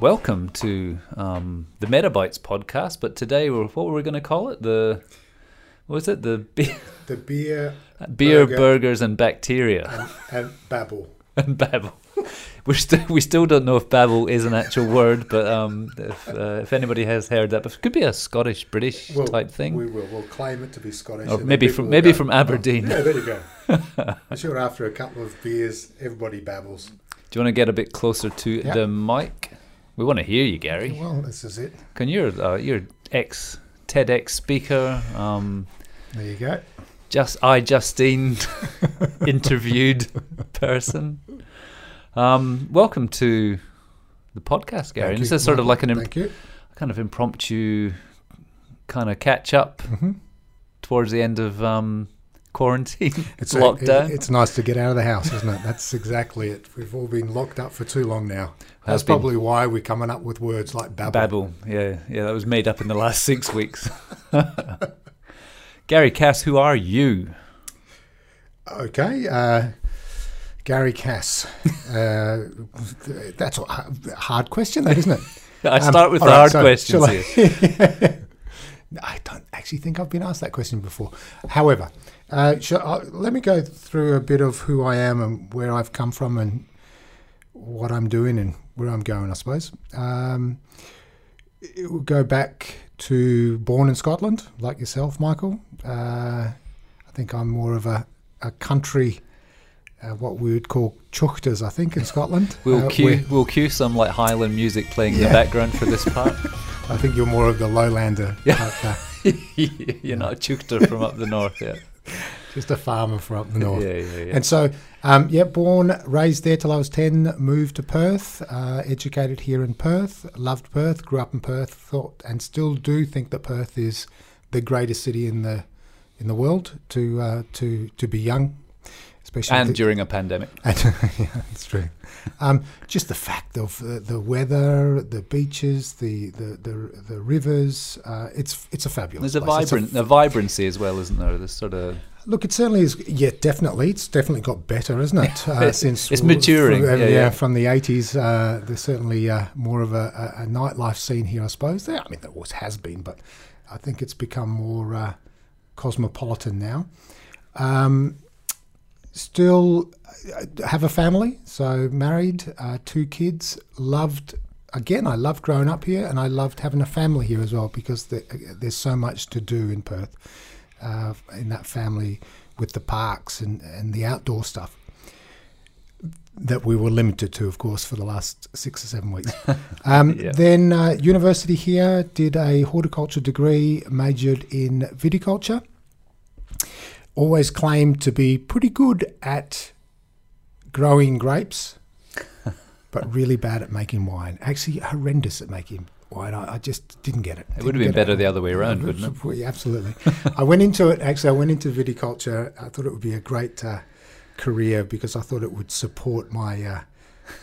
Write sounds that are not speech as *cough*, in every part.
Welcome to um, the Metabytes podcast, but today we're, what were we going to call it? The what was it? The be- The beer *laughs* beer, Burger. burgers, and bacteria and, and babble. *laughs* and Babel. We're still we still don't know if Babel is an actual word, but um, if uh, if anybody has heard that, but it could be a Scottish British Well, type thing, We will. We'll claim it to be Scottish. or maybe from maybe go, from "Oh, Aberdeen. yeah, there you go. *laughs* I'm sure after a couple of beers, everybody babbles. Do you want to get a bit closer to Yeah. the mic? We want to hear you, Gary. Well, this is it. Can you're uh, you're ex TEDx speaker. Um, There you go. just iJustine *laughs* interviewed person. Um, welcome to the podcast, Gary. Thank this you, is sort of like an im- Thank you. kind of impromptu kind of catch up hmm towards the end of um, quarantine *laughs* It's lockdown. it- it's nice to get out of the house, isn't it? That's exactly it. We've all been locked up for too long now. That's been. probably why we're coming up with words like babble. Babel, yeah, yeah, that was made up in the last six weeks. *laughs* Gary Cass, who are you? Okay. Uh, Gary Cass. *laughs* Uh, that's a hard question, that isn't it? I Um, start with the right, hard so questions I- here. I don't actually think I've been asked that question before. However, uh, I, let me go through a bit of who I am and where I've come from and what I'm doing and where I'm going, I suppose. Um, it will go back to born in Scotland, like yourself, Michael. Uh, I think I'm more of a, a country, uh, what we would call teuchters, I think, in Scotland. We'll Uh, cue we'll cue some like Highland music playing in the background for this part. *laughs* I think you're more of the lowlander. Yeah. uh, *laughs* You're not a teuchter from up the north, yeah. Just a farmer from up the north. Yeah, yeah, yeah. And so, um, yeah, born, raised there till I was 10, moved to Perth, uh, educated here in Perth, loved Perth, grew up in Perth, thought and still do think that Perth is the greatest city in the in the world to uh, to to be young, especially and the- during a pandemic. and, *laughs* yeah, that's true. Um, just the fact of the, the weather, the beaches, the the the, the rivers. Uh, it's it's a fabulous. There's a place. Vibrant, a vibrancy as well, isn't there? There's sort of Look, it certainly is. Yeah, definitely. It's definitely got better, isn't it? *laughs* Uh, It's- since it's maturing, From, uh, yeah, yeah, yeah. from the eighties, uh, there's certainly uh, more of a, a, nightlife scene here, I suppose. There, I mean, there always has been, but I think it's become more uh, cosmopolitan now. Um, still have a family, so married, uh, two kids. Loved again. I loved growing up here, and I loved having a family here as well because there, there's so much to do in Perth uh, in that family with the parks and, and the outdoor stuff that we were limited to, of course, for the last six or seven weeks. *laughs* Um, Yeah. Then uh, university here, did a horticulture degree, majored in viticulture. Always claimed to be pretty good at growing grapes, *laughs* but really bad at making wine. Actually, horrendous at making wine. I, I just didn't get it. it would have been better it. the other way around, wouldn't it? Absolutely. I went into it. Actually, I went into viticulture. I thought it would be a great uh, career because I thought it would support my uh,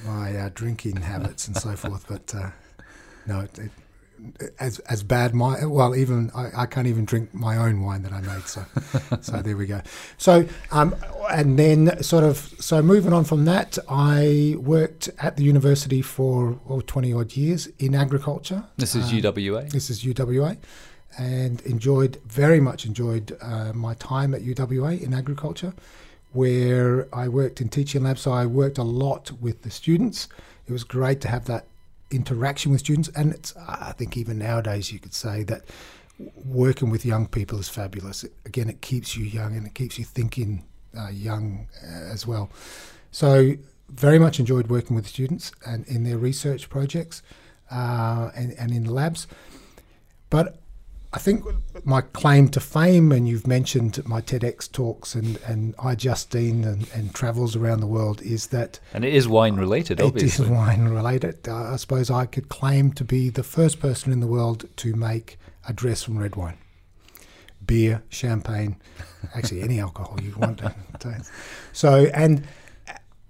my uh, drinking habits and so forth. But uh, no, it, it, as as bad my well even I, I can't even drink my own wine that I made So *laughs* so there we go. So um, and then sort of so moving on from that, I worked at the university for oh, 20 odd years in agriculture. This is Um, UWA. this is UWA, and enjoyed very much enjoyed uh, my time at UWA in agriculture, where I worked in teaching labs. So I worked a lot with the students. It was great to have that interaction with students, and it's I think even nowadays you could say that working with young people is fabulous. Again, it keeps you young and it keeps you thinking uh, young uh, as well. So very much enjoyed working with students and in their research projects uh, and, and in the labs. But I think my claim to fame, and you've mentioned my TEDx talks and, and iJustine and, and travels around the world, is that And it is wine related, it is obviously. wine related. Uh, I suppose I could claim to be the first person in the world to make a dress from red wine. Beer, champagne, actually any alcohol you want. *laughs* So, and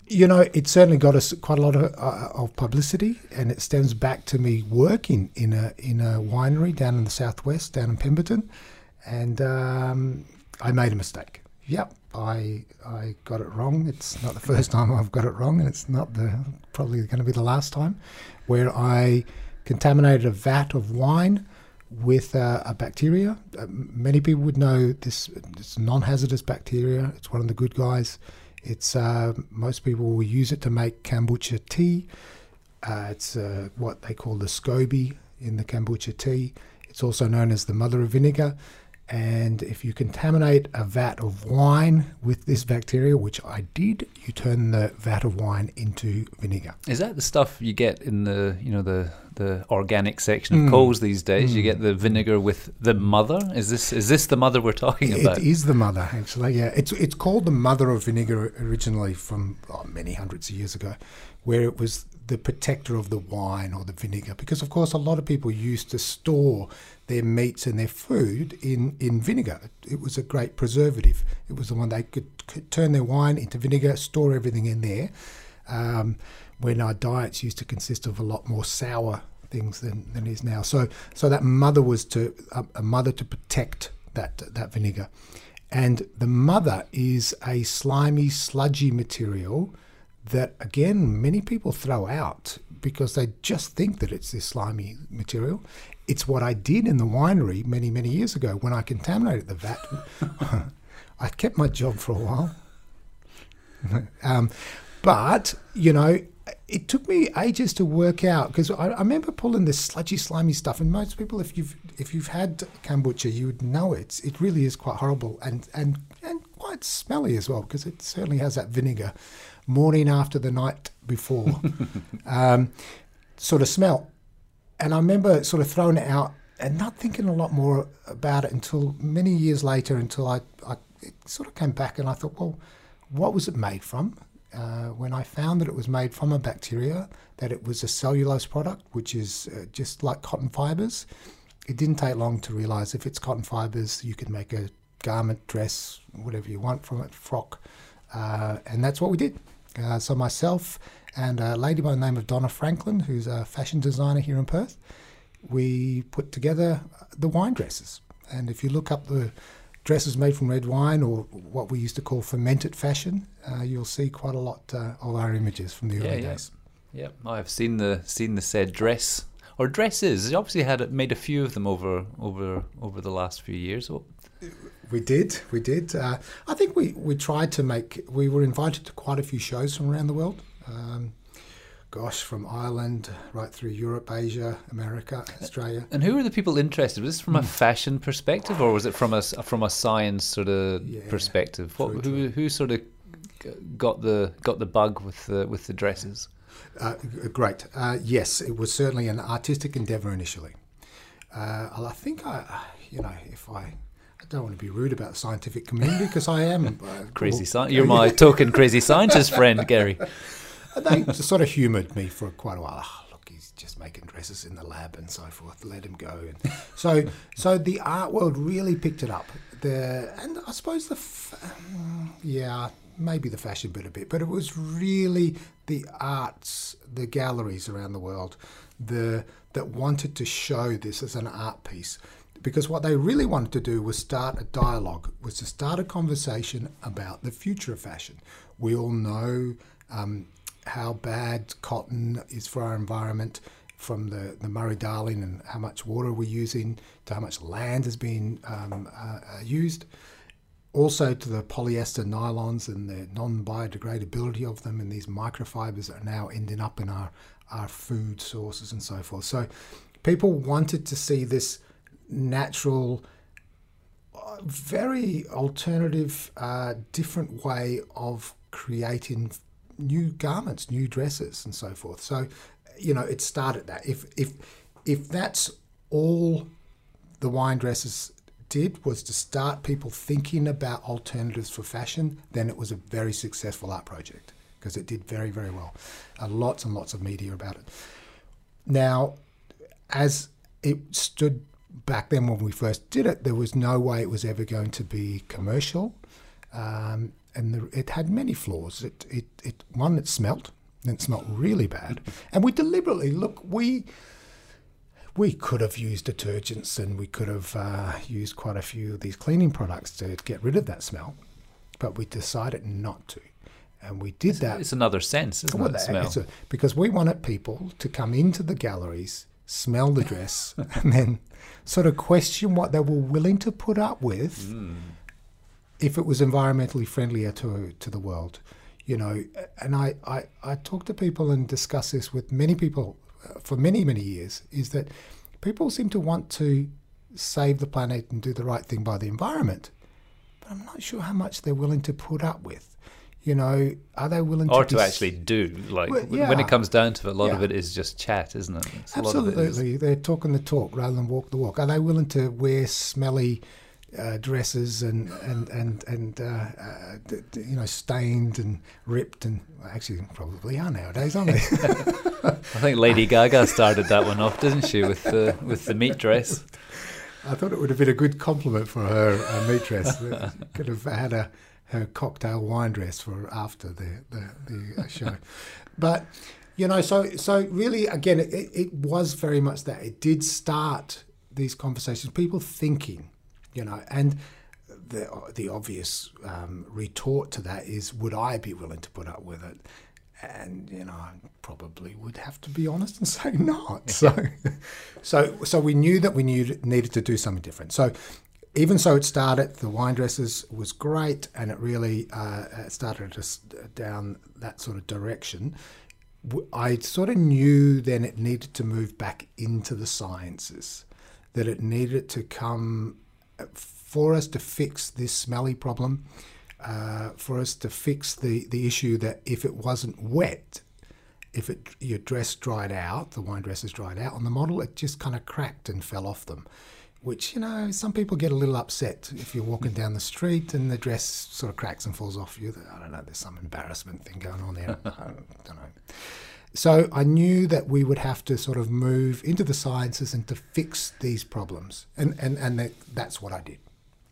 you know, it certainly got us quite a lot of, uh, of publicity, and it stems back to me working in a in a winery down in the southwest, down in Pemberton, and um, I made a mistake. Yep, I I got it wrong. It's not the first *laughs* time I've got it wrong, and it's not the probably going to be the last time, where I contaminated a vat of wine with uh, a bacteria. Uh, many people would know this. It's non-hazardous bacteria. It's one of the good guys. It's uh, most people will use it to make kombucha tea. Uh, it's uh, what they call the SCOBY in the kombucha tea. It's also known as the mother of vinegar. And if you contaminate a vat of wine with this bacteria, which I did, you turn the vat of wine into vinegar. Is that the stuff you get in the you know the the organic section of Mm. Coles these days? You Mm. get the vinegar with the mother. Is this is this the mother we're talking about? It is the mother, actually. Yeah, it's it's called the mother of vinegar originally from oh, many hundreds of years ago, where it was the protector of the wine or the vinegar. Because of course, a lot of people used to store their meats and their food in in vinegar. It was a great preservative. It was the one they could, could turn their wine into vinegar, store everything in there. Um, when our diets used to consist of a lot more sour things than, than is now. So so that mother was to a, a mother to protect that that vinegar, and the mother is a slimy, sludgy material that again many people throw out because they just think that it's this slimy material. It's what I did in the winery many many years ago when I contaminated the vat. *laughs* I kept my job for a while. um, but you know, it took me ages to work out because I, I remember pulling this sludgy, slimy stuff. And most people, if you've if you've had kombucha, you would know it. It really is quite horrible and and and quite smelly as well because it certainly has that vinegar, morning after the night before, *laughs* um, sort of smell. And I remember sort of throwing it out and not thinking a lot more about it until many years later. Until I, I sort of came back and I thought, well, what was it made from? Uh, when I found that it was made from a bacteria, that it was a cellulose product, which is uh, just like cotton fibers, it didn't take long to realize if it's cotton fibers, you can make a garment, dress, whatever you want from it, frock. Uh, and that's what we did. Uh, so myself and a lady by the name of Donna Franklin, who's a fashion designer here in Perth, we put together the wine dresses. And if you look up the dresses made from red wine or what we used to call fermented fashion, uh, you'll see quite a lot uh, of our images from the Yeah, early yeah. days. Yep, I've seen the seen the said dress or dresses. You obviously had made a few of them over over over the last few years. We did, we did. Uh, I think we, we tried to make, we were invited to quite a few shows from around the world. Um, gosh, from Ireland right through Europe, Asia, America, Australia. And who were the people interested? Was this from a Hmm. fashion perspective, or was it from a from a science sort of Yeah, perspective? What, who who sort of got the got the bug with the with the dresses? Uh, great. Uh, yes, it was certainly an artistic endeavour initially. Uh, I think I, you know, if I, I don't want to be rude about the scientific community because I am uh, *laughs* Crazy. You're my *laughs* token crazy scientist friend, Gary. *laughs* they *laughs* sort of humoured me for quite a while. "Ah, look, he's just making dresses in the lab and so forth. Let him go. And so, so the art world really picked it up. The and I suppose the f- um, yeah maybe the fashion bit a bit, but it was really the arts, the galleries around the world, the that wanted to show this as an art piece. Because what they really wanted to do was start a dialogue, was to start a conversation about the future of fashion. We all know um, how bad cotton is for our environment from the, the Murray Darling and how much water we're using to how much land has been um, uh, uh, used. Also to the polyester nylons and the non-biodegradability of them and these microfibers that are now ending up in our, our food sources and so forth. So people wanted to see this natural uh, very alternative, uh, different way of creating new garments, new dresses, and so forth. So, you know, it started that. If if if that's all the wine dresses did was to start people thinking about alternatives for fashion, then it was a very successful art project because it did very very well. Uh, lots and lots of media about it. Now, as it stood back then when we first did it, there was no way it was ever going to be commercial, um, and the, it had many flaws. It, it, it one, it smelt, and it smelt really bad, and we deliberately look we. We could have used detergents and we could have uh, used quite a few of these cleaning products to get rid of that smell. but we decided not to. And we did that. It's another sense, isn't Well, it? Smell. a- because we wanted people to come into the galleries, smell the dress, *laughs* and then sort of question what they were willing to put up with Mm. If it was environmentally friendlier to to the world. You know, and I, I, I talk to people and discuss this with many people uh, for many, many years, is that people seem to want to save the planet and do the right thing by the environment. But I'm not sure how much they're willing to put up with. You know, are they willing or to to be actually do. Like Well, w- when it comes down to it, a lot of it is just chat, isn't it? It's a lot of it is- Absolutely, they're talking the talk rather than walk the walk. Are they willing to wear smelly uh, dresses and and and and uh, uh, d- d- you know stained and ripped and well, actually probably are nowadays, aren't they? *laughs* I think Lady Gaga started that one off, didn't she, with the with the meat dress? I thought it would have been a good compliment for her uh, meat dress. Could have had a her cocktail wine dress for after the the, the uh, show, but you know, so so really, again, it, it was very much that it did start these conversations, people thinking, you know, and the the obvious um, retort to that is, would I be willing to put up with it? And you know, I probably would have to be honest and *laughs* say not. So, so so we knew that we knew needed to do something different. So. Even so, it started. The wine dresses was great, and it really uh, started us down that sort of direction. I sort of knew then it needed to move back into the sciences, that it needed to come for us to fix this smelly problem, uh, for us to fix the, the issue that if it wasn't wet, if it your dress dried out, the wine dresses dried out on the model, it just kind of cracked and fell off them. Which you know, some people get a little upset if you're walking down the street and the dress sort of cracks and falls off you. I don't know. There's some embarrassment thing going on there. *laughs* I don't know. So I knew that we would have to sort of move into the sciences and to fix these problems, and and and that, that's what I did.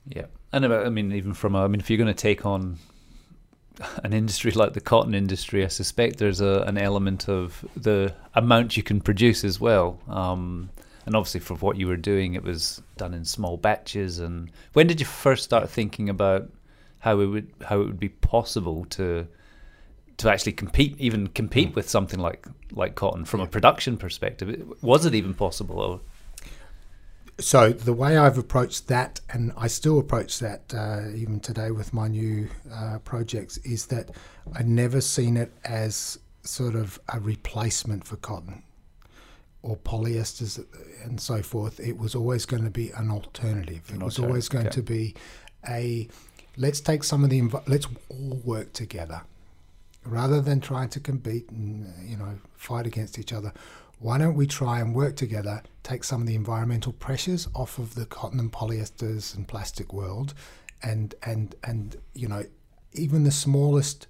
Yeah, and I mean, even from a, I mean, if you're going to take on an industry like the cotton industry, I suspect there's a, an element of the amount you can produce as well. Um, and obviously, for what you were doing, it was done in small batches. And when did you first start thinking about how it would how it would be possible to to actually compete, even compete with something like like cotton from a production perspective? Was it even possible? Or, So the way I've approached that, and I still approach that uh, even today with my new uh, projects, is that I've never seen it as sort of a replacement for cotton or polyesters and so forth. It was always going to be an alternative. It was always going okay. to be a let's take some of the let's all work together rather than trying to compete and you know fight against each other. Why don't we try and work together, take some of the environmental pressures off of the cotton and polyesters and plastic world, and and and you know even the smallest,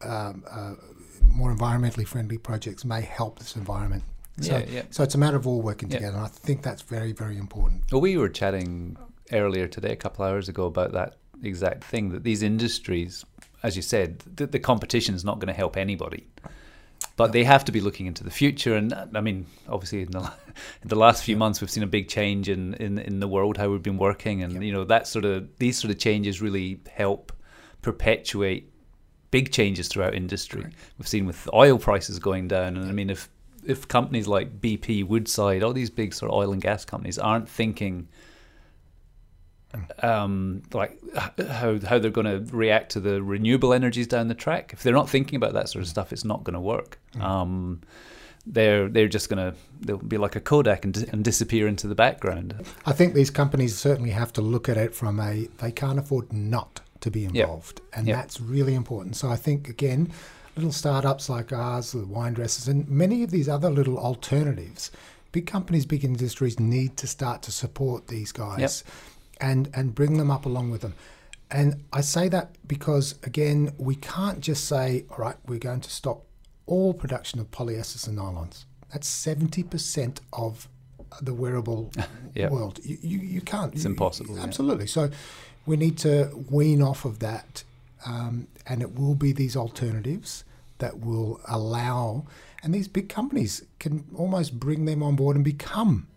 um, uh, more environmentally friendly projects may help this environment. So, Yeah, yeah. so it's a matter of all working Yeah. together, and I think that's very very important. Well, we were chatting earlier today, a couple of hours ago, about that exact thing that these industries, as you said, the, the competition is not going to help anybody. But they have to be looking into the future, and I mean, obviously, in the, *laughs* in the last few months, we've seen a big change in, in, in the world how we've been working, and you know that sort of these sort of changes really help perpetuate big changes throughout industry. We've seen with oil prices going down, and I mean, if if companies like BP, Woodside, all these big sort of oil and gas companies aren't thinking um, like how how they're going to react to the renewable energies down the track, if they're not thinking about that sort of stuff, it's not going to work. Um, they're they're just going to they'll be like a Kodak and, and disappear into the background. I think these companies certainly have to look at it from a they can't afford not to be involved, and Yeah. that's really important. So I think again, little startups like ours, the wine dressers, and many of these other little alternatives, big companies, big industries need to start to support these guys, and and bring them up along with them. And I say that because again, we can't just say, all right, we're going to stop all production of polyesters and nylons. That's seventy percent of the wearable *laughs* Yeah. world. You, you, you can't. It's You- impossible, yeah. Absolutely. So we need to wean off of that, um, and it will be these alternatives that will allow, and these big companies can almost bring them on board and become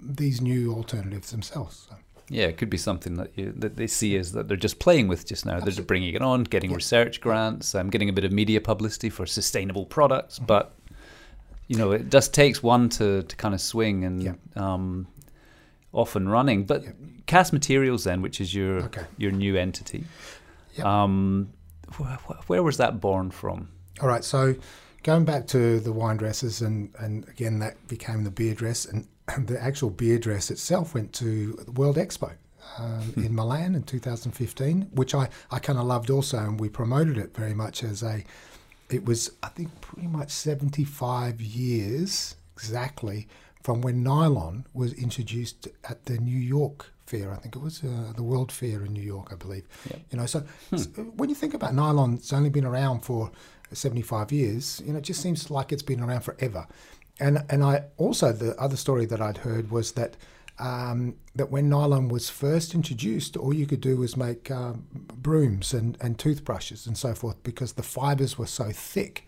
these new alternatives themselves. So. Yeah, it could be something that you, that they see as that they're just playing with just now. They're just bringing it on, getting Yeah. research grants, um, getting a bit of media publicity for sustainable products. Mm-hmm. But you know, it just takes one to, to kind of swing and Yeah. um, off and running. But Yeah. Cass Materials, then, which is your Okay. your new entity, Yeah. um, wh- where was that born from? All right, so going back to the wine dresses, and, and again, that became the beer dress, and, *clears throat* the actual beer dress itself went to the World Expo um, in Milan in 2015, which I, I kind of loved also, and we promoted it very much as a, it was, I think, pretty much 75 years exactly from when nylon was introduced at the New York Fair. I think it was uh, the World Fair in New York, I believe. Yep. You know, so, so when you think about nylon, it's only been around for 75 years. You know, it just seems like it's been around forever. And and I also the other story that I'd heard was that um, that when nylon was first introduced, all you could do was make um, brooms and, and toothbrushes and so forth because the fibers were so thick.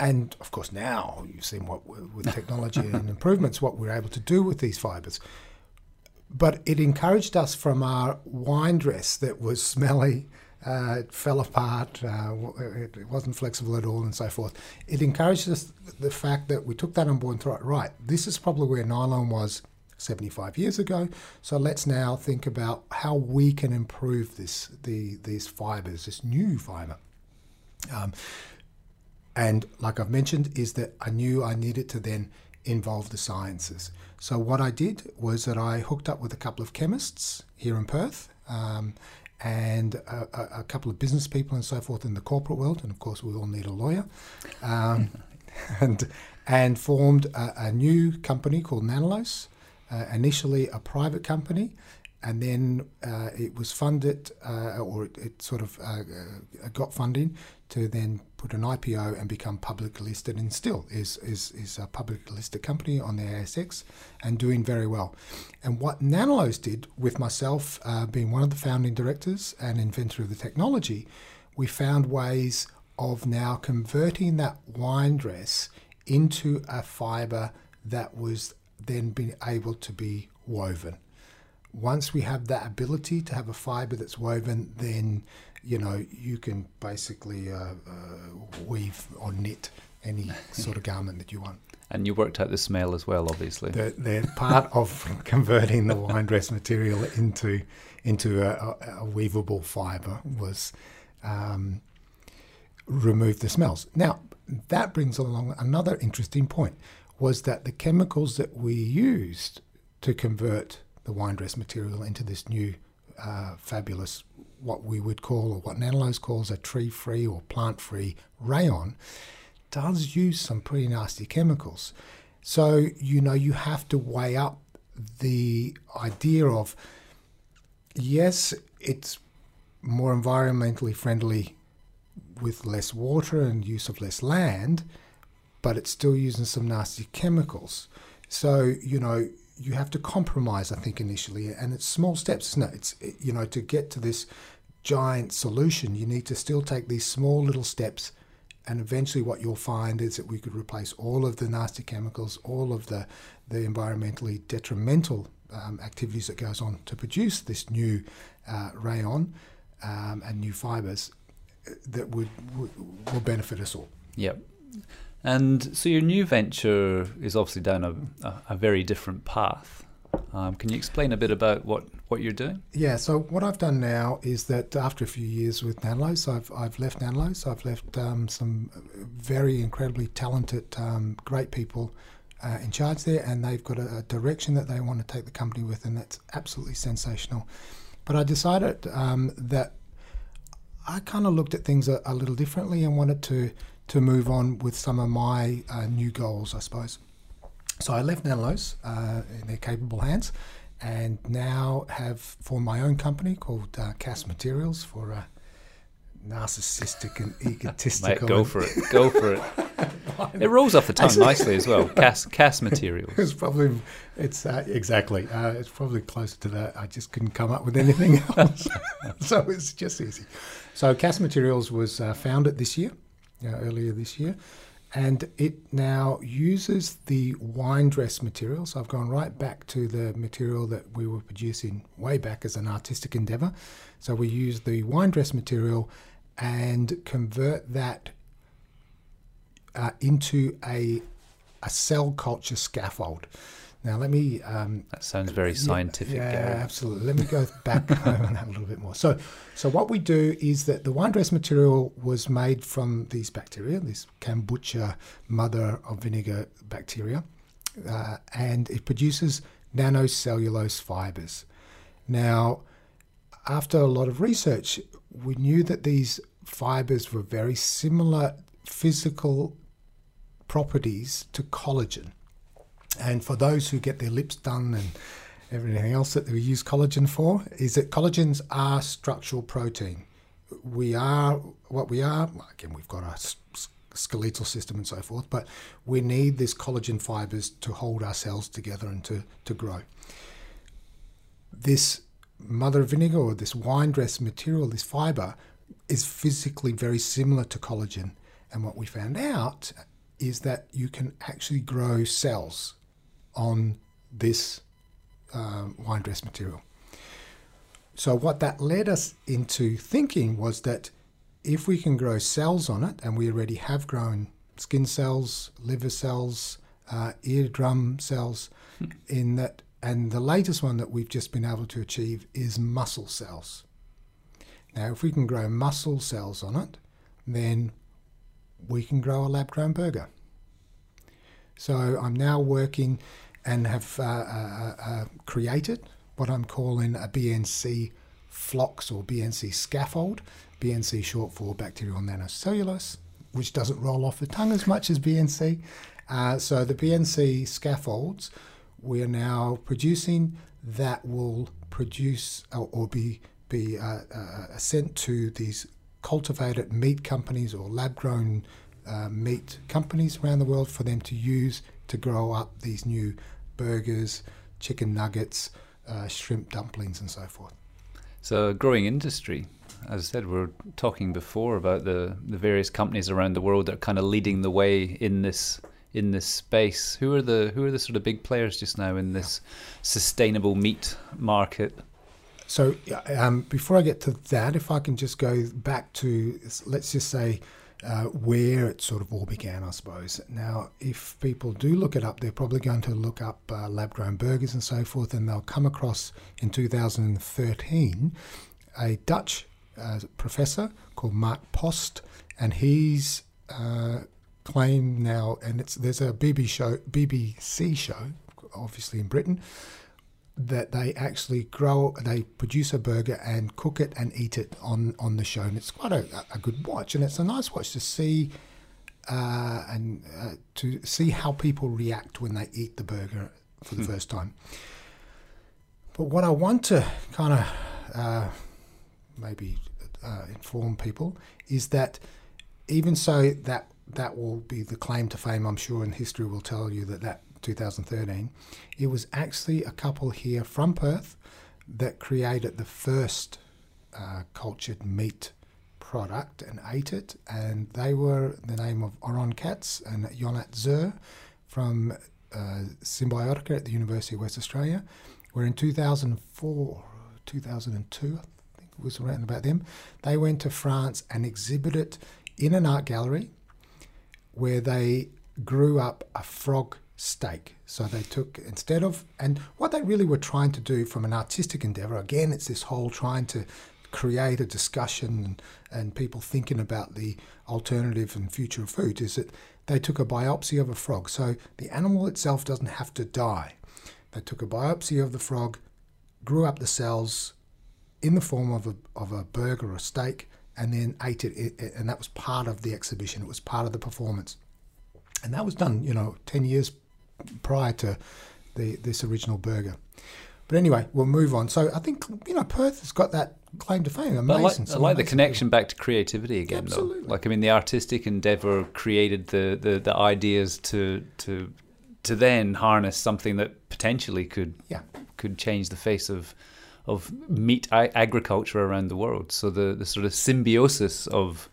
And of course, now you've seen what with *laughs* technology and improvements, what we're able to do with these fibers. But it encouraged us from our wine dress that was *laughs* smelly, uh, it fell apart, uh, it, it wasn't flexible at all, and so forth. It encouraged us the fact that we took that on board and thought, right, this is probably where nylon was 75 years ago. So let's now think about how we can improve this, the these fibers, this new fiber. Um, and like I've mentioned, is that I knew I needed to then involve the sciences. So what I did was that I hooked up with a couple of chemists here in Perth. Um, and a, a, couple of business people and so forth in the corporate world, and of course we all need a lawyer, um, *laughs* and and formed a, a new company called Nanollose, uh, initially a private company, and then uh, it was funded, uh, or it, it sort of uh, uh, got funding to then put an IPO and become publicly listed, and still is is is a publicly listed company on the ASX and doing very well. And what Nanollose did with myself uh, being one of the founding directors and inventor of the technology, we found ways of now converting that wine dress into a fiber that was then being able to be woven once we have that ability to have a fiber that's woven, then you know you can basically uh, uh, weave or knit any *laughs* sort of garment that you want. And you worked out the smell as well, obviously. The, the part *laughs* of converting the wine dress material into into a, a, a weavable fiber was um, remove the smells. Now that brings along another interesting point was that the chemicals that we used to convert the wine dress material into this new uh, fabulous what we would call or what Nanollose calls a tree-free or plant-free rayon does use some pretty nasty chemicals. So, you know, you have to weigh up the idea of yes, it's more environmentally friendly with less water and use of less land, but it's still using some nasty chemicals. So, you know, you have to compromise, I think, initially, and it's small steps, isn't it? It's, you know, to get to this giant solution, you need to still take these small little steps and eventually what you'll find is that we could replace all of the nasty chemicals, all of the, the environmentally detrimental um, activities that goes on to produce this new uh, rayon um, and new fibres that would, would will benefit us all. Yep. And so your new venture is obviously down a, a, very different path. Um, can you explain a bit about what, what you're doing? Yeah, so what I've done now is that after a few years with Nanollose, I've, I've left Nanollose. I've left um, some very incredibly talented, um, great people uh, in charge there, and they've got a, a, direction that they want to take the company with, and that's absolutely sensational. But I decided um, that I kind of looked at things a, a, little differently and wanted to to move on with some of my uh, new goals, I suppose. So I left Nanollose uh, in their capable hands and now have formed my own company called uh, Cass Materials for uh, narcissistic and *laughs* egotistical. Mate, go for it. Go for it. *laughs* it rolls off the tongue nicely as well. *laughs* Cass, Cass materials. It's probably it's uh, exactly uh, it's probably closer to that. I just couldn't come up with anything else, so it's just easy. So Cass Materials was uh, founded this year, earlier this year, and it now uses the wine dress material. So I've gone right back to the material that we were producing way back as an artistic endeavor. So we use the wine dress material and convert that uh, into a, a cell culture scaffold. Now, let me. Um, that sounds very scientific. Yeah, Gary. absolutely. Let me go back *laughs* on that a little bit more. So, so what we do is that the wine dress material was made from these bacteria, this kombucha mother of vinegar bacteria, uh, and it produces nanocellulose fibers. Now, after a lot of research, we knew that these fibers were very similar physical properties to collagen. And for those who get their lips done and everything else that we use collagen for, is that collagens are structural protein. We are what we are. Again, we've got our skeletal system and so forth, but we need this collagen fibers to hold our cells together and to, to grow. This mother vinegar or this wine dress material, this fiber, is physically very similar to collagen. And what we found out is that you can actually grow cells on this um, wine dress material. So, what that led us into thinking was that if we can grow cells on it, and we already have grown skin cells, liver cells, uh, eardrum cells, hmm. in that, and the latest one that we've just been able to achieve is muscle cells. Now, if we can grow muscle cells on it, then we can grow a lab grown burger. So I'm now working and have uh, uh, uh, created what I'm calling a BNC flocks or BNC scaffold. BNC short for bacterial nanocellulose, which doesn't roll off the tongue as much as BNC. Uh, so the BNC scaffolds we are now producing that will produce or, or be be uh, uh, sent to these cultivated meat companies or lab grown uh, meat companies around the world for them to use to grow up these new burgers, chicken nuggets, uh, shrimp dumplings, and so forth. So, a growing industry. As I said, we are talking before about the, the various companies around the world that are kind of leading the way in this in this space. Who are the who are the sort of big players just now in this yeah. sustainable meat market? So, um, before I get to that, if I can just go back to let's just say uh, where it sort of all began, I suppose. Now, if people do look it up, they're probably going to look up uh, lab grown burgers and so forth, and they'll come across in 2013 a Dutch uh, professor called Mark Post, and he's uh, claimed now, and it's there's a BBC show, BBC show, obviously in Britain, that they actually grow, they produce a burger and cook it and eat it on, on the show. And it's quite a, a good watch. And it's a nice watch to see uh, and uh, to see how people react when they eat the burger for the hmm. first time. But what I want to kind of uh, maybe uh, inform people is that even so that that will be the claim to fame, I'm sure, and history will tell you that that 2013, it was actually a couple here from Perth that created the first uh, cultured meat product and ate it. And they were the name of Oron Catts and Ionat Zurr from uh, Symbiotica at the University of West Australia, where in 2004, 2002, I think it was around about them, they went to France and exhibited in an art gallery where they grew up a frog steak. So they took, instead of, and what they really were trying to do from an artistic endeavor, again, it's this whole trying to create a discussion and, and people thinking about the alternative and future of food, is that they took a biopsy of a frog. So the animal itself doesn't have to die. They took a biopsy of the frog, grew up the cells in the form of a, of a burger or steak, and then ate it. And that was part of the exhibition, it was part of the performance. And that was done, you know, 10 years prior to the this original burger. But anyway, we'll move on. So I think you know Perth has got that claim to fame. Amazing. I like, I like the connection back to creativity again, Absolutely. though. Like I mean, the artistic endeavor created the, the, the ideas to to to then harness something that potentially could yeah. could change the face of of meat agriculture around the world. So the the sort of symbiosis of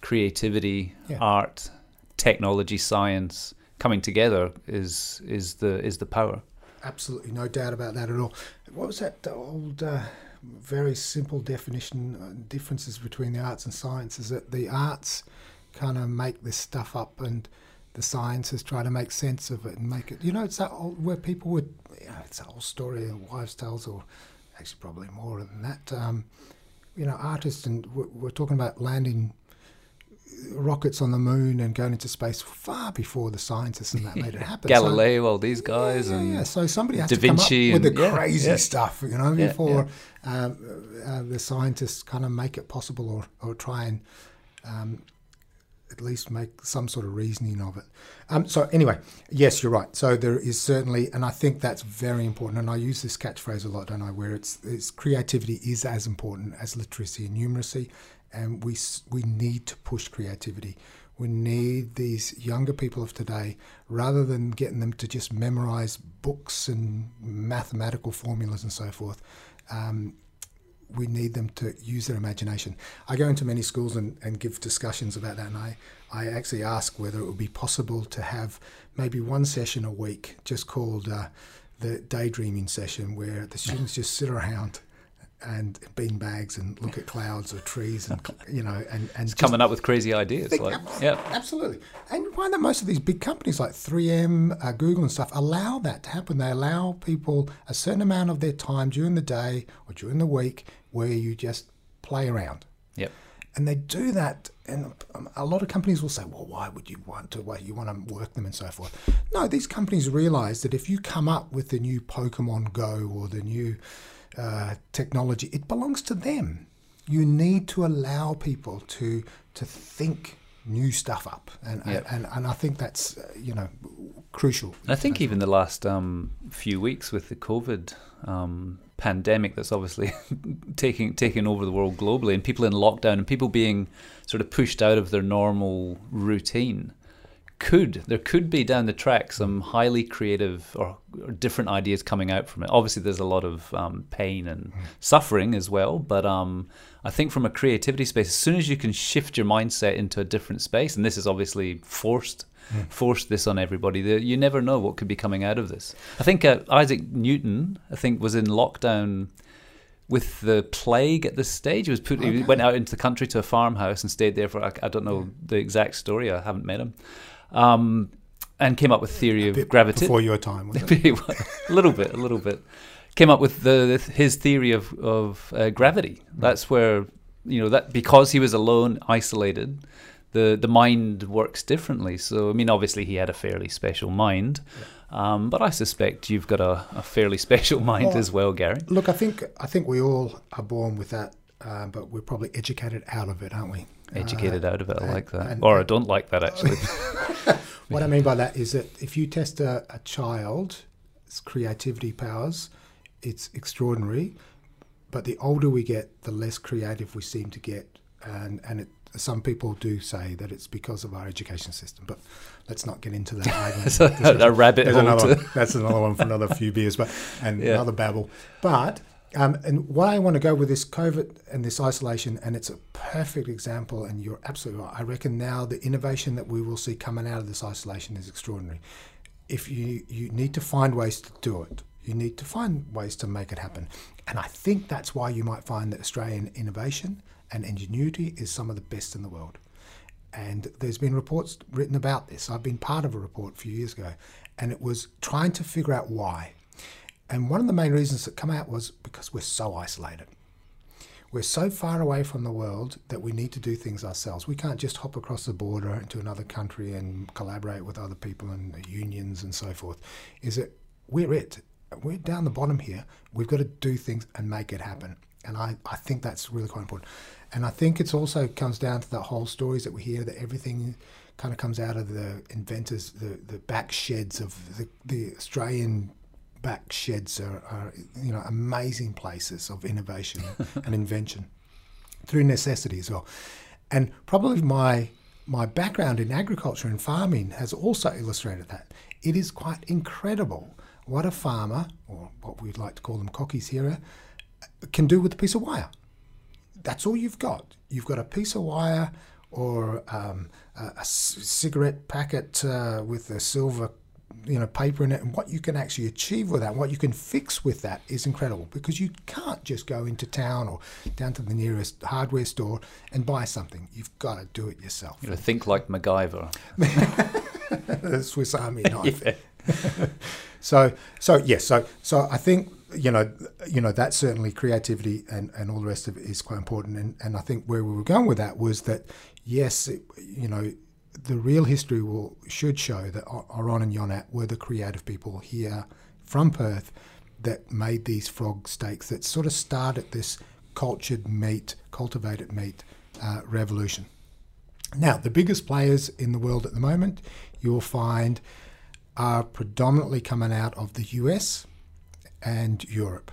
creativity, yeah. art, technology, science coming together is is the is the power. Absolutely, no doubt about that at all. What was that old, uh, very simple definition uh, differences between the arts and science? Is that the arts kind of make this stuff up and the sciences try to make sense of it and make it. You know, it's that old, where people would. You know, it's that old story of wives' tales, or actually probably more than that. Um, you know, artists and we're, we're talking about landing rockets on the moon and going into space far before the scientists and that made it *laughs* happen. Galileo, so, all these guys, yeah, and yeah. So somebody had Da Vinci to come up with the and, crazy yeah, stuff, you know, before um, uh, the scientists kind of make it possible or, or try and um, at least make some sort of reasoning of it. Um, so anyway, yes, you're right. So there is certainly, and I think that's very important. And I use this catchphrase a lot, don't I? Where it's, it's creativity is as important as literacy and numeracy, and we we need to push creativity. We need these younger people of today, rather than getting them to just memorize books and mathematical formulas and so forth. Um, we need them to use their imagination. I go into many schools and, and give discussions about that, and I, I actually ask whether it would be possible to have maybe one session a week just called uh, the daydreaming session, where the students just sit around and bean bags and look at clouds or trees and *laughs* you know and and just coming up with crazy ideas think, like yeah. Absolutely. And you find that most of these big companies like 3m uh, google and stuff allow that to happen? They allow people a certain amount of their time during the day or during the week where you just play around. Yep. And they do that and a lot of companies will say well why would you want to why you want to work them and so forth? No these companies realize that if you come up with the new pokemon go or the new uh, technology. It belongs to them. You need to allow people to to think new stuff up, and yep. and, and I think that's uh, you know crucial. I think even the last um, few weeks with the COVID um, pandemic, that's obviously *laughs* taking taking over the world globally, and people in lockdown, and people being sort of pushed out of their normal routine could there could be down the track some highly creative or, or different ideas coming out from it. Obviously, there's a lot of um, pain and suffering as well, but um, I think from a creativity space, as soon as you can shift your mindset into a different space, and this is obviously forced. Mm. Forced this on everybody. You never know what could be coming out of this. I think uh, Isaac Newton, I think, was in lockdown with the plague at this stage. He was put. Okay. He went out into the country to a farmhouse and stayed there for. I, I don't know the exact story. I haven't met him, um, and came up with theory of gravity before your time. *laughs* a little bit, a little bit. Came up with the, his theory of of uh, gravity. That's where you know that because he was alone, isolated, the the mind works differently. So I mean, obviously he had a fairly special mind, yeah. um, but I suspect you've got a, a fairly *laughs* special mind well, as well, Gary. Look, I think I think we all are born with that, uh, but we're probably educated out of it, aren't we? Educated uh, out of it. I and, like that, and, or I don't like that actually. *laughs* what I mean by that is that if you test a, a child's creativity powers, it's extraordinary. But the older we get, the less creative we seem to get, and and it, some people do say that it's because of our education system. But let's not get into that argument. *laughs* a, a rabbit hole. Another, that's another one for another few beers, but and *laughs* yeah. another babble. But um, and why I want to go with this COVID and this isolation, and it's a perfect example, and you're absolutely right. I reckon now the innovation that we will see coming out of this isolation is extraordinary. If you, you need to find ways to do it, you need to find ways to make it happen. And I think that's why you might find that Australian innovation and ingenuity is some of the best in the world. And there's been reports written about this. I've been part of a report a few years ago, and it was trying to figure out why. And one of the main reasons that come out was because we're so isolated. We're so far away from the world that we need to do things ourselves. We can't just hop across the border into another country and collaborate with other people and unions and so forth. Is that we're it. We're down the bottom here. We've got to do things and make it happen. And I, I think that's really quite important. And I think it's also comes down to the whole stories that we hear that everything kind of comes out of the inventors, the, the back sheds of the, the Australian back sheds are, are you know amazing places of innovation *laughs* and invention through necessity as well. And probably my my background in agriculture and farming has also illustrated that. It is quite incredible what a farmer, or what we'd like to call them cockies here, can do with a piece of wire. That's all you've got. You've got a piece of wire or um, a, a cigarette packet uh, with a silver you know paper in it and what you can actually achieve with that what you can fix with that is incredible because you can't just go into town or down to the nearest hardware store and buy something. You've got to do it yourself. You know think like MacGyver. *laughs* The Swiss Army *laughs* knife. *laughs* So so yes so so I think you know you know that certainly creativity and, and all the rest of it is quite important. And, and I think where we were going with that was that yes it, you know the real history will should show that Oron and Ionat were the creative people here from Perth that made these frog steaks that sort of started this cultured meat, cultivated meat uh, revolution. Now, the biggest players in the world at the moment you'll find are predominantly coming out of the US and Europe.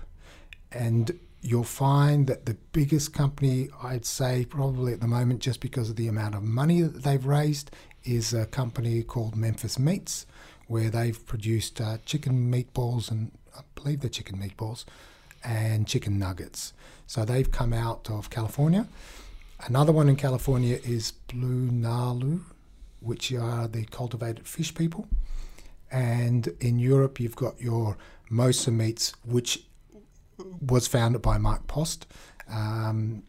And you'll find that the biggest company, I'd say probably at the moment, just because of the amount of money that they've raised, is a company called Memphis Meats, where they've produced uh, chicken meatballs and I believe they're chicken meatballs and chicken nuggets. So they've come out of California. Another one in California is BlueNalu, which are the cultivated fish people. And in Europe, you've got your Mosa Meats, which was founded by Mark Post. Um,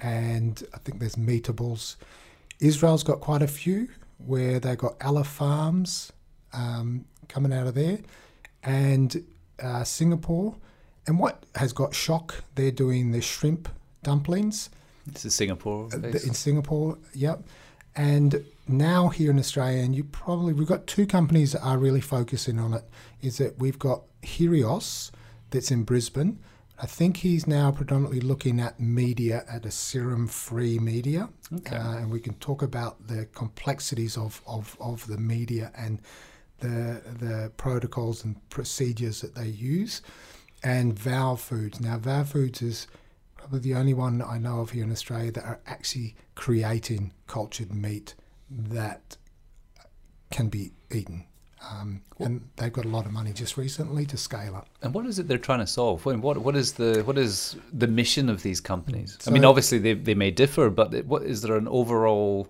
and I think there's Meatables. Israel's got quite a few where they've got Aleph Farms um, coming out of there, and uh, Singapore. And what has got Shiok? They're doing the shrimp dumplings. This is Singapore. Uh, in Singapore, yep. And now here in Australia, and you probably we've got two companies that are really focusing on it. Is that we've got Heuros, that's in Brisbane. I think he's now predominantly looking at media at a serum free media. Okay. Uh, and we can talk about the complexities of, of, of the media and the, the protocols and procedures that they use. And Vow Foods. Now, Vow Foods is probably the only one I know of here in Australia that are actually creating cultured meat that can be eaten. Um, and they've got a lot of money just recently to scale up. And what is it they're trying to solve? What what is the what is the mission of these companies? So, I mean, obviously they, they may differ, but what is there an overall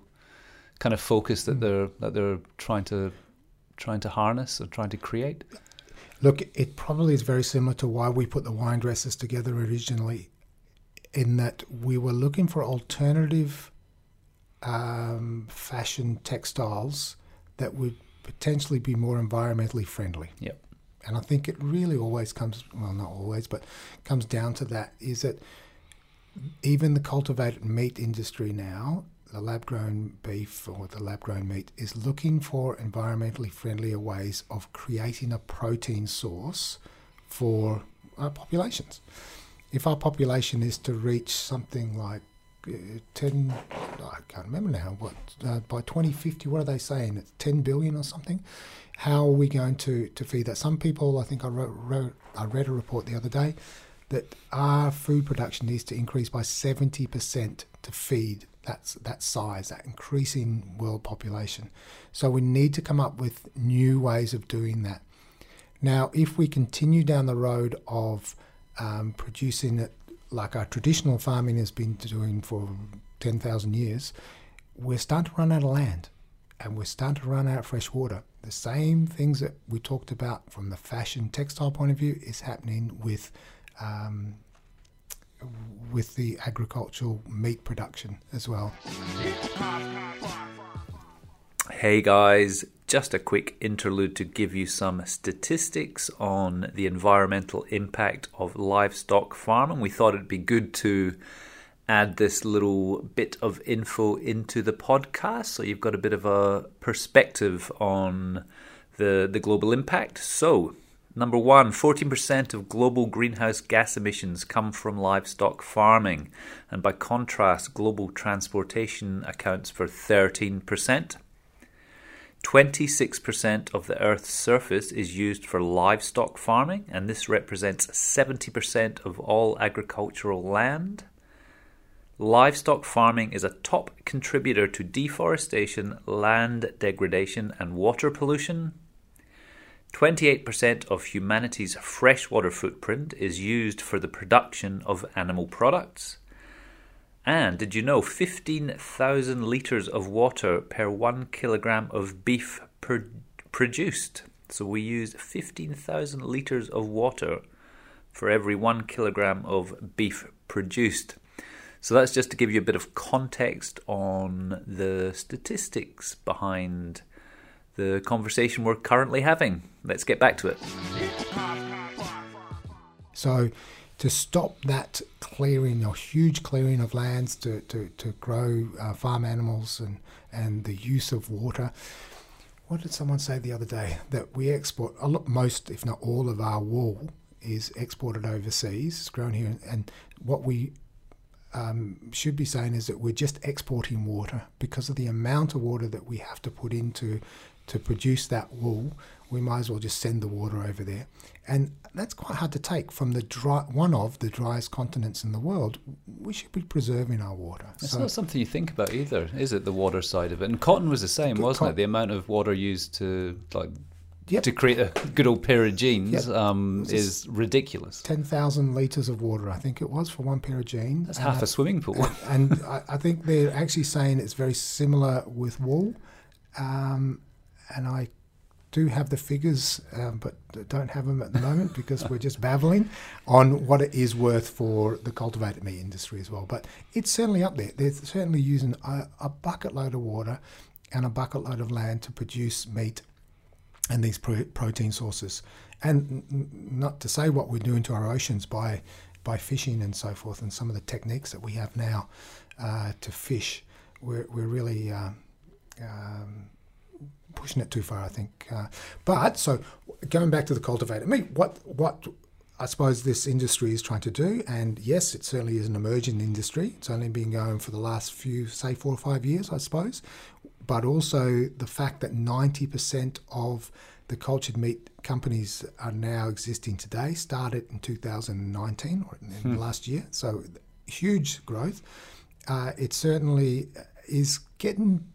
kind of focus that hmm. they're that they're trying to trying to harness or trying to create? Look, it probably is very similar to why we put the wine dresses together originally, in that we were looking for alternative um, fashion textiles that would potentially be more environmentally friendly. Yep. And I think it really always comes, well, not always, but comes down to that is that even the cultivated meat industry now, the lab grown beef or the lab grown meat, is looking for environmentally friendlier ways of creating a protein source for our populations. If our population is to reach something like 10 I can't remember now what uh, by 2050 what are they saying it's 10 billion or something? How are we going to, to feed that? Some people I think I wrote, wrote I read a report the other day that our food production needs to increase by 70% to feed that's that size that increasing world population. So we need to come up with new ways of doing that. Now if we continue down the road of um, producing it like our traditional farming has been doing for 10,000 years, we're starting to run out of land and we're starting to run out of fresh water. The same things that we talked about from the fashion textile point of view is happening with um, with the agricultural meat production as well. Hey guys, just a quick interlude to give you some statistics on the environmental impact of livestock farming. We thought it'd be good to add this little bit of info into the podcast so you've got a bit of a perspective on the, the global impact. So, number one 14% of global greenhouse gas emissions come from livestock farming, and by contrast, global transportation accounts for 13%. 26% of the Earth's surface is used for livestock farming, and this represents 70% of all agricultural land. Livestock farming is a top contributor to deforestation, land degradation, and water pollution. 28% of humanity's freshwater footprint is used for the production of animal products. And did you know 15,000 litres of water per one kilogram of beef per- produced? So we use 15,000 litres of water for every one kilogram of beef produced. So that's just to give you a bit of context on the statistics behind the conversation we're currently having. Let's get back to it. So, to stop that clearing, a huge clearing of lands to, to, to grow uh, farm animals and, and the use of water, what did someone say the other day? That we export a lot, most, if not all, of our wool is exported overseas. It's grown here, and what we um, should be saying is that we're just exporting water because of the amount of water that we have to put into to produce that wool. We might as well just send the water over there, and that's quite hard to take from the dry one of the driest continents in the world. We should be preserving our water. It's so, not something you think about either, is it? The water side of it, and cotton was the same, wasn't it? The amount of water used to like Yep. to create a good old pair of jeans yep. um, is ridiculous. 10,000 litres of water, I think it was, for one pair of jeans. That's and half I, a swimming pool. and, *laughs* and I, I, think they're actually saying it's very similar with wool. Um, and I do have the figures, um, but don't have them at the moment *laughs* because we're just babbling on what it is worth for the cultivated meat industry as well. But it's certainly up there. They're certainly using a, a bucket load of water and a bucket load of land to produce meat and these pro- protein sources. And n- not to say what we're doing to our oceans by by fishing and so forth, and some of the techniques that we have now uh, to fish, we're, we're really uh, um, pushing it too far, I think. Uh, but so going back to the cultivated meat, what what I suppose this industry is trying to do, and yes, it certainly is an emerging industry. It's only been going for the last few, say, four or five years, I suppose but also the fact that 90% of the cultured meat companies are now existing today started in 2019 or in hmm. last year. So huge growth. Uh, it certainly is getting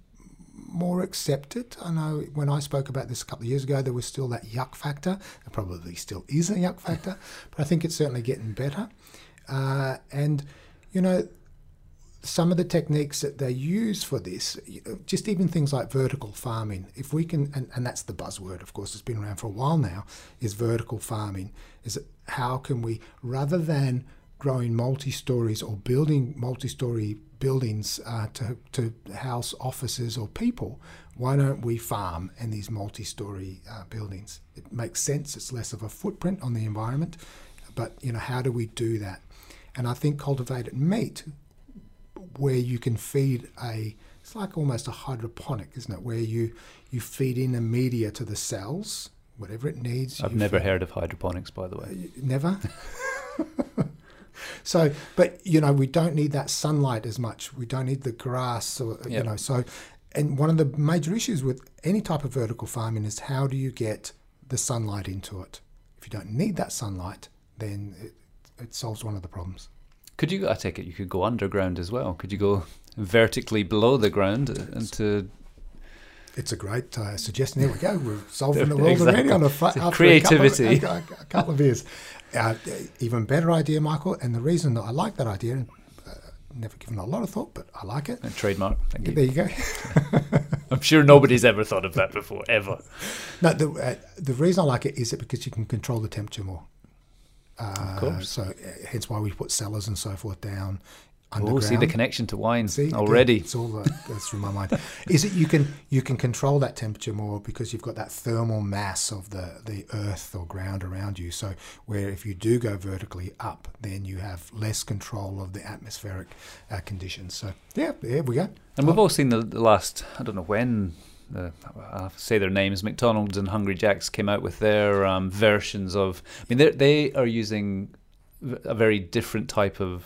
more accepted. I know when I spoke about this a couple of years ago, there was still that yuck factor. There probably still is a yuck factor, *laughs* but I think it's certainly getting better. Uh, and you know, some of the techniques that they use for this, just even things like vertical farming, if we can, and, and that's the buzzword, of course, it's been around for a while now, is vertical farming. Is how can we, rather than growing multi stories or building multi story buildings uh, to, to house offices or people, why don't we farm in these multi story uh, buildings? It makes sense, it's less of a footprint on the environment, but you know, how do we do that? And I think cultivated meat where you can feed a it's like almost a hydroponic, isn't it? Where you you feed in a media to the cells, whatever it needs. I've never feed. heard of hydroponics, by the way. Never. *laughs* so, but you know, we don't need that sunlight as much. We don't need the grass, or yep. you know. So, and one of the major issues with any type of vertical farming is how do you get the sunlight into it? If you don't need that sunlight, then it, it solves one of the problems. Could you? I take it you could go underground as well. Could you go vertically below the ground uh, into? It's a great uh, suggestion. There we go. We're solving *laughs* the world exactly. already on a, after creativity. A couple, of, a, a couple of years. Uh, even better idea, Michael. And the reason that I like that idea, uh, never given a lot of thought, but I like it. A trademark. Thank you. There you go. *laughs* *laughs* I'm sure nobody's ever thought of that before, ever. No, the, uh, the reason I like it is that because you can control the temperature more. Uh, so uh, hence why we put cellars and so forth down. Oh, see the connection to wine see, already. Again, it's all that goes through my mind. Is it you can you can control that temperature more because you've got that thermal mass of the the earth or ground around you. So where if you do go vertically up, then you have less control of the atmospheric uh, conditions. So yeah, there we go. And we've all seen the, the last I don't know when uh, I'll say their names, McDonald's and Hungry Jack's came out with their um, versions of. I mean, they are using a very different type of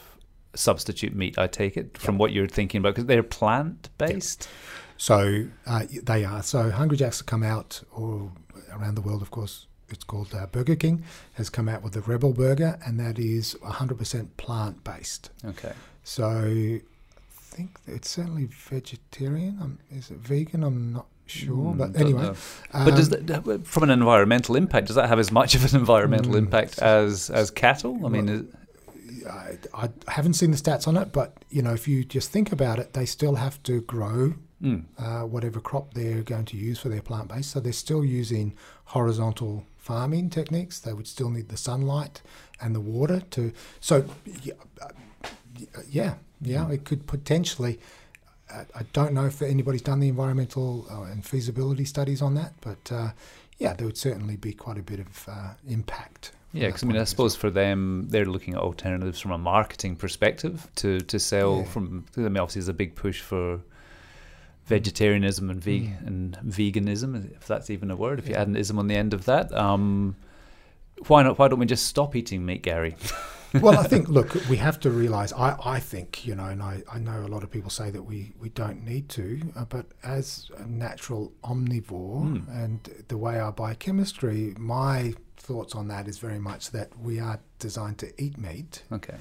substitute meat. I take it from what you're thinking about because they're plant based. So uh, they are. So Hungry Jack's have come out, or around the world, of course. It's called uh, Burger King has come out with the Rebel Burger, and that is 100% plant based. Okay. So I think it's certainly vegetarian. Um, is it vegan? I'm not sure, mm, but anyway. Um, but does that, from an environmental impact, does that have as much of an environmental mm, impact as as cattle? I mean, I, I haven't seen the stats on it, but you know, if you just think about it, they still have to grow Mm. uh, whatever crop they're going to use for their plant base. So they're still using horizontal farming techniques. They would still need the sunlight and the water to. So, yeah, uh, yeah, yeah it could potentially. I I don't know if anybody's done the environmental uh, and feasibility studies on that, but uh, yeah, there would certainly be quite a bit of uh, impact. Yeah, because I mean, I suppose for them, they're looking at alternatives from a marketing perspective to to sell. Yeah. From I mean, obviously, there's a big push for vegetarianism and veg Mm. and veganism, if that's even a word. If you add an ism on the end of that, um, why not? Why don't we just stop eating meat, Gary? *laughs* well, I think, *laughs* look, we have to realise, I, I think, you know, and I, I know a lot of people say that we, we don't need to, uh, but as a natural omnivore Mm. and the way our biochemistry, my thoughts on that is very much that we are designed to eat meat. Okay.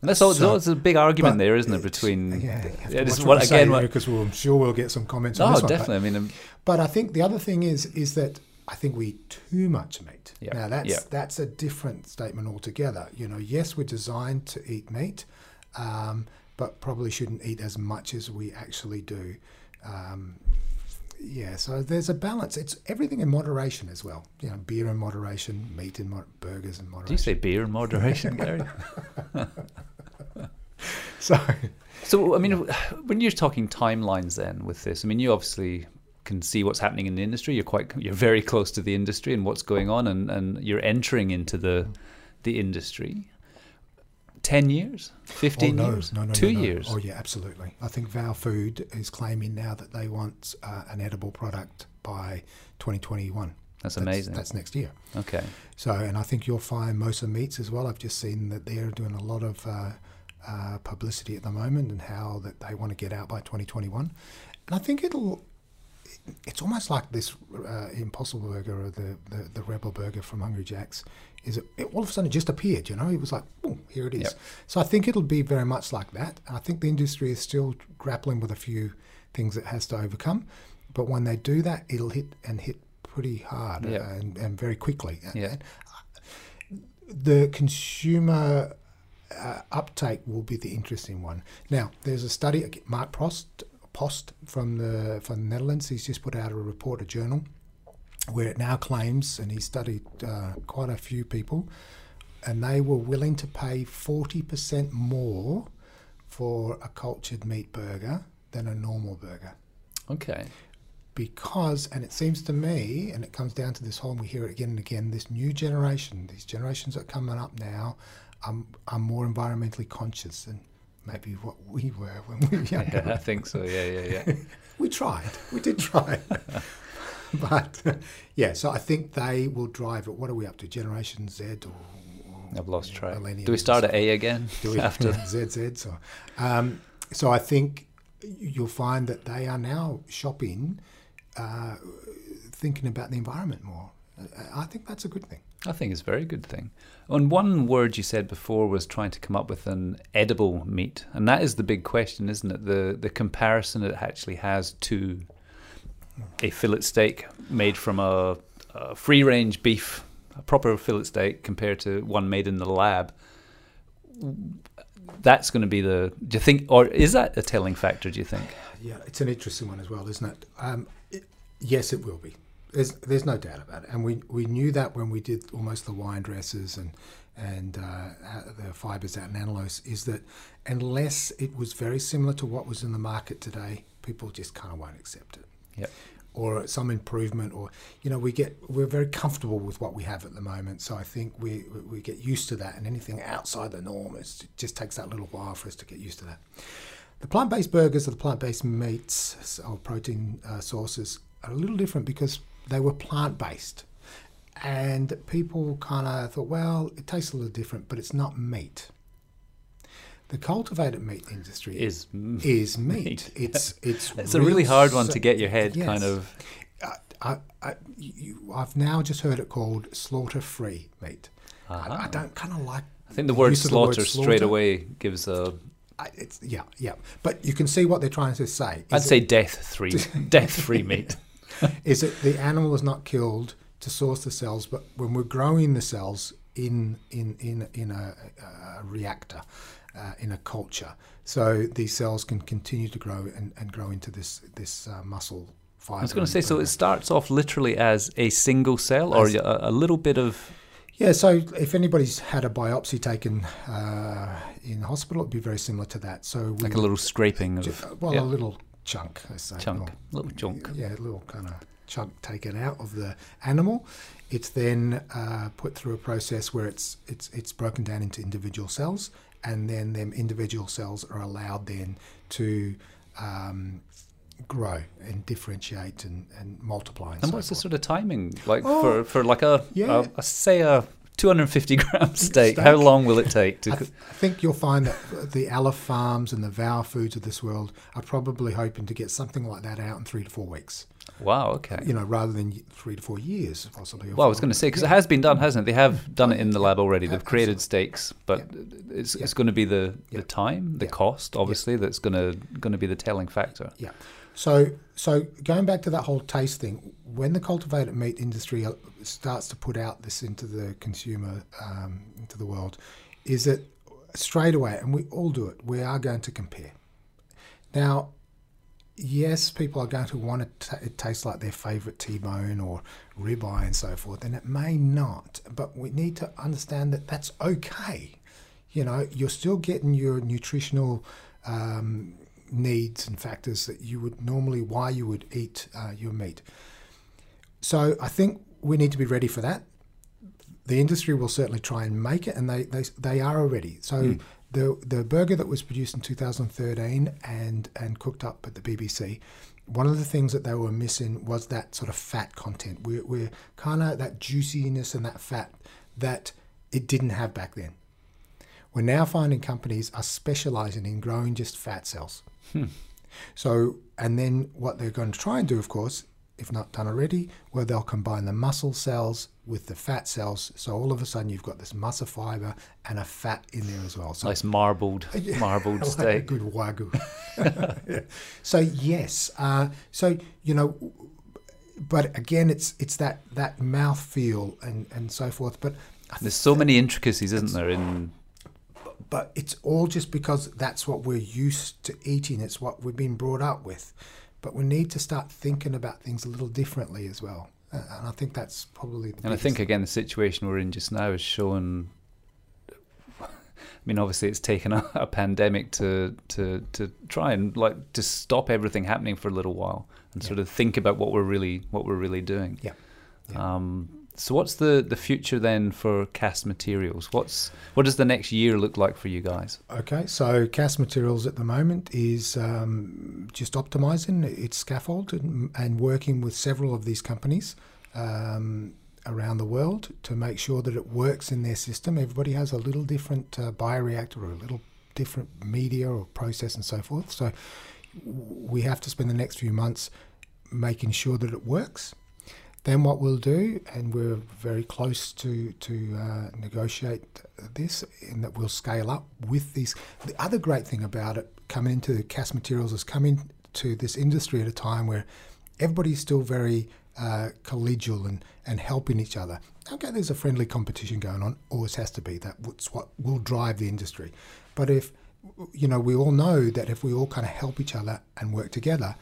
And that's So- a big argument there, isn't it, between Yeah, Yeah, is what again, what- because we'll, I'm sure we'll get some comments on Oh, this one. but- definitely. I mean, um, But I think the other thing is is that I think we eat too much meat. Now that's that's a different statement altogether. You know, yes, we're designed to eat meat, um, but probably shouldn't eat as much as we actually do. Um, yeah, so there's a balance. It's everything in moderation as well. You know, beer in moderation, meat in mo- burgers in moderation. do you say beer in moderation, Gary? *laughs* *laughs* so? So, I mean, when you're talking timelines, then with this, I mean, you obviously can see what's happening in the industry. You're quite, you're very close to the industry and what's going on, and, and you're entering into the the industry. Ten years, fifteen oh, no, years, no, no, two years. Oh yeah, absolutely. I think Vow Food is claiming now that they want uh, an edible product by 2021. That's amazing. That's next year. okay, So, and I think you'll find Mosa Meats as well. I've just seen that they're doing a lot of uh, uh, publicity at the moment and how that they want to get out by 2021. And I think it'll. It's almost like this uh, Impossible Burger or the, the, the Rebel Burger from Hungry Jack's. Is it, it all of a sudden it just appeared? You know, it was like, boom, here it is. Yep. So I think it'll be very much like that. I think the industry is still grappling with a few things it has to overcome, but when they do that, it'll hit and hit pretty hard Yep. and, and very quickly. Yeah. And the consumer uh, uptake will be the interesting one. Now, there's a study, Mark Prost, Post from the from the Netherlands. He's just put out a report, a journal, where it now claims, and he studied uh, quite a few people, and they were willing to pay forty percent more for a cultured meat burger than a normal burger okay, because, and it seems to me, and it comes down to this whole, and we hear it again and again, this new generation, these generations that are coming up now, um, are more environmentally conscious than maybe what we were when we were *laughs* younger. yeah, I think so. Yeah, yeah, yeah. *laughs* We tried, we did try. *laughs* but yeah, so I think they will drive it. What are we up to? Generation Z or, or I've lost track. Do we start at A again do we after? ZZ? So, um, so I think you'll find that they are now shopping, uh, thinking about the environment more. I think that's a good thing. I think it's a very good thing. And one word you said before was trying to come up with an edible meat, and that is the big question, isn't it? The the comparison it actually has to a fillet steak made from a, a free range beef, a proper fillet steak, compared to one made in the lab. That's going to be the. Do you think, or is that a telling factor? Do you think? Yeah, it's an interesting one as well, isn't it? Um, it yes, it will be. There's, there's no doubt about it, and we, we knew that when we did almost the wine dresses and and uh, the fibers out in is that unless it was very similar to what was in the market today, people just kind of won't accept it. Yep. Or some improvement, or you know, we get we're very comfortable with what we have at the moment. So I think we we get used to that, and anything outside the norm, it just takes that little while for us to get used to that. The plant-based burgers or the plant-based meats or protein uh, sources are a little different because they were plant-based, and people kind of thought, well, it tastes a little different, but it's not meat. The cultivated meat industry Is is meat. meat. It's it's *laughs* it's a really hard one so- to get your head Yes. kind of. I, I, I, you, I've now just heard it called slaughter-free meat. I, uh-huh. I don't kind of like. I think the word of the word slaughter straight away gives a I, it's yeah, yeah. But you can see what they're trying to say. I'd Is say death free, death free meat. *laughs* *laughs* is that the animal is not killed to source the cells, but when we're growing the cells, in in in in a, a reactor, uh, in a culture. So these cells can continue to grow and, and grow into this this uh, muscle fiber. I was going to say, so it starts off literally as a single cell or a, a little bit of. Yeah, so if anybody's had a biopsy taken uh, in hospital, it'd be very similar to that. So we, Like a little scraping of well, yeah. a little chunk, let's say, chunk, or- little chunk. Yeah, a little kind of chunk taken out of the animal. It's then uh, put through a process where it's it's it's broken down into individual cells, and then them individual cells are allowed then to um, grow and differentiate and, and multiply. And, And so what's the sort of timing like Oh, for, for like a, yeah. a, a say a 250 *laughs* gram steak? Steak. How long will it take to? I, th- I think you'll find that the Aleph Farms and the Vow Foods of this world are probably hoping to get something like that out in three to four weeks. wow. Okay. You know, rather than three to four years, possibly. Well, I was going to say because Yeah. it has been done, hasn't it? They have done it in the lab already. They've created steaks, but it's, it's going to be the, Yeah. the time, the Yeah. cost, obviously, that's going to going to be the telling factor. Yeah. So, so going back to that whole taste thing, when the cultivated meat industry uh, starts to put out this into the consumer, um, into the world, is that straight away, and we all do it, we are going to compare. Now, yes, people are going to want to it taste like their favourite T-bone or ribeye and so forth, and it may not, but we need to understand that that's okay. You know, you're still getting your nutritional um, needs and factors that you would normally why you would eat uh, your meat. So I think we need to be ready for that. The industry will certainly try and make it, and they they, they are already. So the the burger that was produced in 2013 and and cooked up at the BBC, one of the things that they were missing was that sort of fat content. We're, we're kind of that juiciness and that fat that it didn't have back then. We're now finding companies are specializing in growing just fat cells. So, and then what they're going to try and do, of course, if not done already, where they'll combine the muscle cells with the fat cells. So all of a sudden you've got this muscle fiber and a fat in there as well. So Nice marbled, *laughs* Yeah, marbled like a good wagyu. *laughs* *laughs* Yeah. So yes, uh, so you know, but again, it's it's that that mouth feel and and so forth. But I There's so many intricacies, isn't there? In but it's all just because that's what we're used to eating. It's what we've been brought up with. But we need to start thinking about things a little differently as well. And I think that's probably the and I think again the situation we're in just now is showing. *laughs* I mean, obviously, it's taken *laughs* a, a pandemic to to to try and like to stop everything happening for a little while and Yeah. sort of think about what we're really what we're really doing. Yeah. Yeah. Um, so, what's the the future then for Cass materials? What's what does the next year look like for you guys? Okay, so Cass materials at the moment is um, just optimizing its scaffold and, and working with several of these companies um, around the world to make sure that it works in their system. Everybody has a little different uh, bioreactor or a little different media or process and so forth. So we have to spend the next few months making sure that it works. Then what we'll do, and we're very close to to uh, negotiate this, in that we'll scale up with these. The other great thing about it coming into Cass materials is coming to this industry at a time where everybody's still very uh, collegial and, and helping each other. Okay, there's a friendly competition going on, always has to be. That's what will drive the industry. But if you know, we all know that if we all kind of help each other and work together,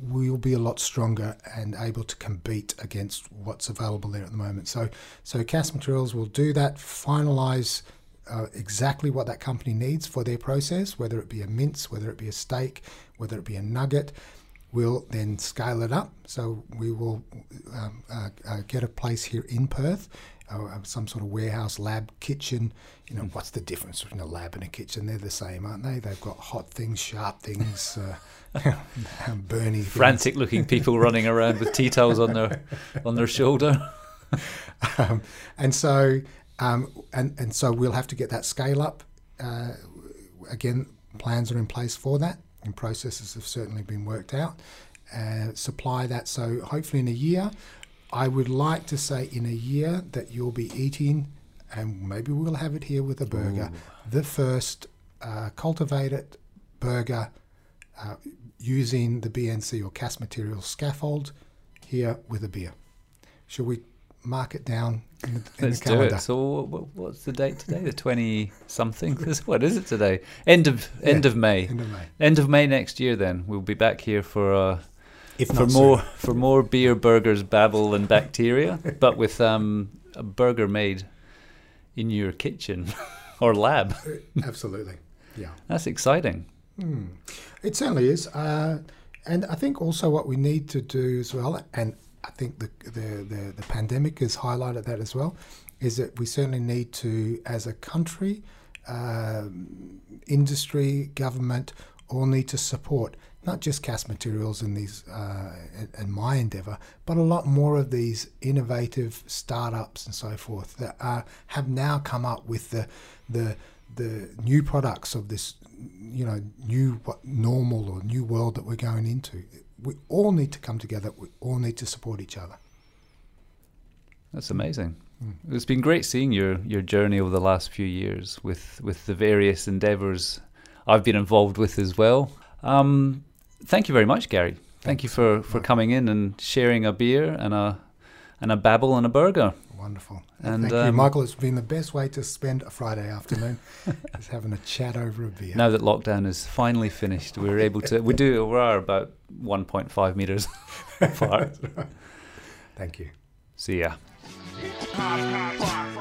we'll be a lot stronger and able to compete against what's available there at the moment. So, so Cass materials will do that, finalize uh, exactly what that company needs for their process, whether it be a mince, whether it be a steak, whether it be a nugget. We'll then scale it up. So we will um, uh, uh, get a place here in Perth, uh, some sort of warehouse, lab, kitchen. You know, what's the difference between a lab and a kitchen? They're the same, aren't they? They've got hot things, sharp things, uh, *laughs* things. Frantic looking people running around with tea towels on their on their shoulder. *laughs* um, and so um, and and so we'll have to get that scale up. Uh, again, plans are in place for that, and processes have certainly been worked out. Uh, supply that. So hopefully in a year, I would like to say in a year that you'll be eating, and maybe we'll have it here with a burger, the first uh, cultivated burger uh, using the BNC or Cass material scaffold here with a beer. Shall we mark it down in the, in Let's the do calendar. it. So, what's the date today? The twenty something. *laughs* what is it today? End of end Yeah, of May. End of May. End of May next year. Then we'll be back here for uh, If for more sooner. for more beer, burgers, babble, and bacteria, *laughs* but with um, a burger made in your kitchen *laughs* or lab. Absolutely. Yeah. That's exciting. Hmm. It certainly is. Uh, and I think also what we need to do as well, and I think the, the, the, the pandemic has highlighted that as well, is that we certainly need to, as a country, um, industry, government, all need to support not just Cass materials in these uh, in, my endeavour, but a lot more of these innovative startups and so forth that have now come up with the the the new products of this you know new normal or new world that we're going into. We all need to come together. We all need to support each other. That's amazing. Mm. It's been great seeing your, your journey over the last few years with, with the various endeavours I've been involved with as well. Um, thank you very much, Gary. Thank you for, for coming in and sharing a beer and a and a babble and a burger. Wonderful. And, Thank you, um, Michael. It's been the best way to spend a Friday afternoon, *laughs* is having a chat over a beer. Now that lockdown is finally finished, we're able to we do we are about 1.5 meters *laughs* apart. *laughs* Thank you. See ya. Pop